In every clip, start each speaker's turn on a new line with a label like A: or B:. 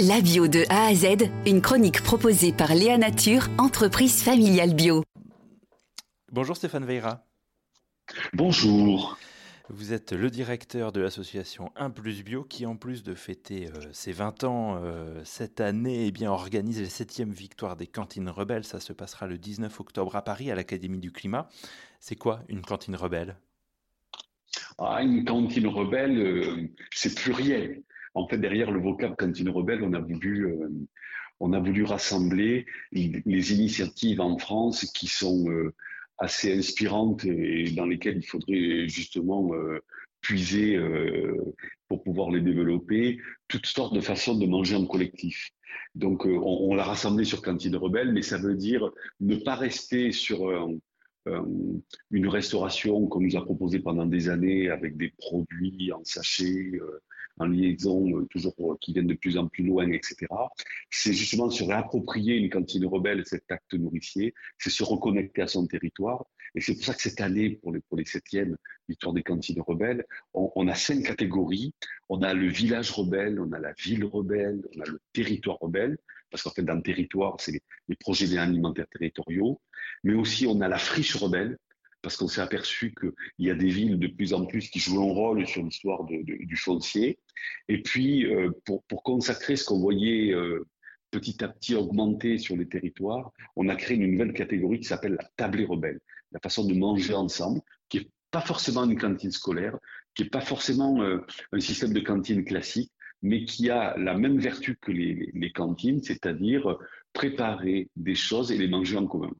A: La bio de A à Z, une chronique proposée par Léa Nature, entreprise familiale bio.
B: Bonjour Stéphane Veira.
C: Bonjour.
B: Vous êtes le directeur de l'association 1 Plus Bio qui, en plus de fêter euh, ses 20 ans euh, cette année, eh bien, organise les 7e victoires des cantines rebelles. Ça se passera le 19 octobre à Paris à l'Académie du Climat. C'est quoi une cantine rebelle?
C: Ah, Une cantine rebelle, euh, c'est pluriel. En fait, derrière le vocable cantine rebelle, on a voulu, euh, on a voulu rassembler les initiatives en France qui sont euh, assez inspirantes et dans lesquelles il faudrait justement euh, puiser pour pouvoir les développer, toutes sortes de façons de manger en collectif. Donc, on, l'a rassemblé sur Cantine Rebelle, mais ça veut dire ne pas rester sur une restauration qu'on nous a proposé pendant des années avec des produits en sachet, en liaison, euh, toujours euh, qui viennent de plus en plus loin, etc. C'est justement se réapproprier une cantine rebelle, cet acte nourricier, c'est se reconnecter à son territoire. Et c'est pour ça que cette année, pour les, pour les septièmes victoires des cantines rebelles, on, a cinq catégories. On a le village rebelle, on a la ville rebelle, on a le territoire rebelle, parce qu'en fait, dans le territoire, c'est les, les projets alimentaires territoriaux. Mais aussi, on a la friche rebelle, parce qu'on s'est aperçu qu'il y a des villes de plus en plus qui jouent un rôle sur l'histoire du foncier. Et puis, euh, pour, consacrer ce qu'on voyait euh, petit à petit augmenter sur les territoires, on a créé une nouvelle catégorie qui s'appelle la tablée rebelle, la façon de manger ensemble, qui n'est pas forcément une cantine scolaire, qui n'est pas forcément euh, un système de cantine classique, mais qui a la même vertu que les cantines, c'est-à-dire préparer des choses et les manger en commun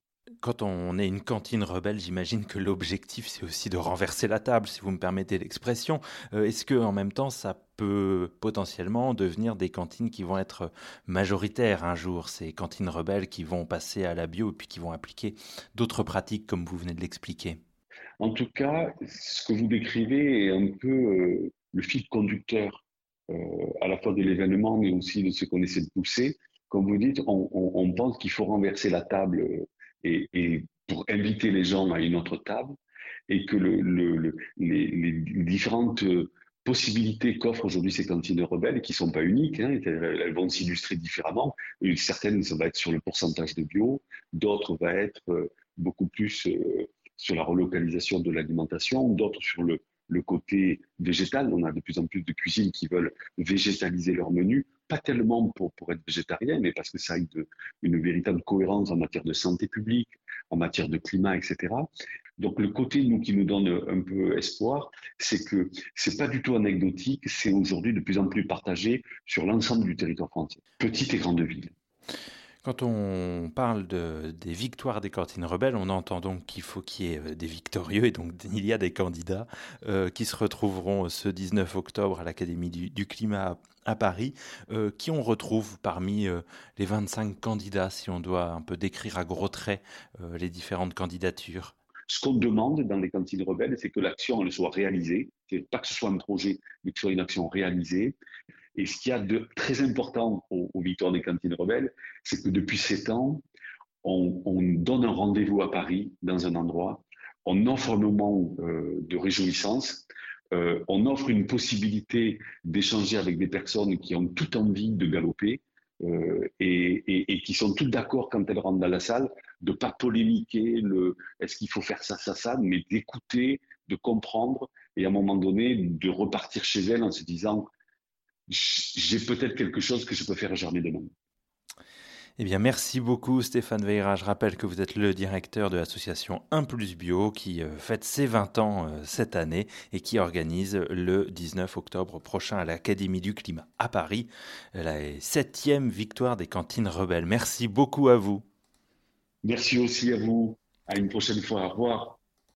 B: quand on est une cantine rebelle, j'imagine que l'objectif, c'est aussi de renverser la table, si vous me permettez l'expression. Euh, est-ce que en même temps, ça peut potentiellement devenir des cantines qui vont être majoritaires un jour, ces cantines rebelles qui vont passer à la bio et puis qui vont appliquer d'autres pratiques, comme vous venez de l'expliquer?
C: En tout cas, ce que vous décrivez est un peu euh, le fil conducteur euh, à la fois de l'événement, mais aussi de ce qu'on essaie de pousser. Comme vous dites, on, on pense qu'il faut renverser la table et, pour inviter les gens à une autre table et que le, les, différentes possibilités qu'offrent aujourd'hui ces cantines rebelles, qui ne sont pas uniques, hein, elles vont s'illustrer différemment. Certaines, ça va être sur le pourcentage de bio, d'autres va être euh, beaucoup plus euh, sur la relocalisation de l'alimentation, d'autres sur le, le côté végétal. On a de plus en plus de cuisines qui veulent végétaliser leur menu, pas tellement pour, pour être végétarien, mais parce que ça a une, véritable cohérence en matière de santé publique, en matière de climat, etc. Donc le côté nous qui nous donne un peu espoir, c'est que c'est pas du tout anecdotique, c'est aujourd'hui de plus en plus partagé sur l'ensemble du territoire français, petites et grandes villes.
B: Quand on parle de, des victoires des cantines rebelles, on entend donc qu'il faut qu'il y ait euh, des victorieux et donc il y a des candidats euh, qui se retrouveront ce 19 octobre à l'Académie du, climat à, Paris, euh, qui on retrouve parmi les 25 candidats, si on doit un peu décrire à gros traits les différentes candidatures.
C: Ce qu'on demande dans les cantines rebelles, c'est que l'action soit réalisée, pas que ce soit un projet, mais que ce soit une action réalisée. Et ce qu'il y a de très important aux, Victoires des cantines rebelles, c'est que depuis sept ans, on, donne un rendez-vous à Paris, dans un endroit, on offre un moment euh, de réjouissance, euh, on offre une possibilité d'échanger avec des personnes qui ont toute envie de galoper, euh, et, qui sont toutes d'accord quand elles rentrent dans la salle, de pas polémiquer le est-ce qu'il faut faire ça, ça, ça, mais d'écouter, de comprendre et à un moment donné de repartir chez elles en se disant j'ai peut-être quelque chose que je peux faire germer demain.
B: Eh bien, merci beaucoup Stéphane Veira. Je rappelle que vous êtes le directeur de l'association 1 Plus Bio qui euh, fête ses 20 ans euh, cette année et qui organise le 19 octobre prochain à l'Académie du Climat à Paris la septième victoire des cantines rebelles. Merci beaucoup à vous.
C: Merci aussi à vous. À une prochaine fois. Au revoir.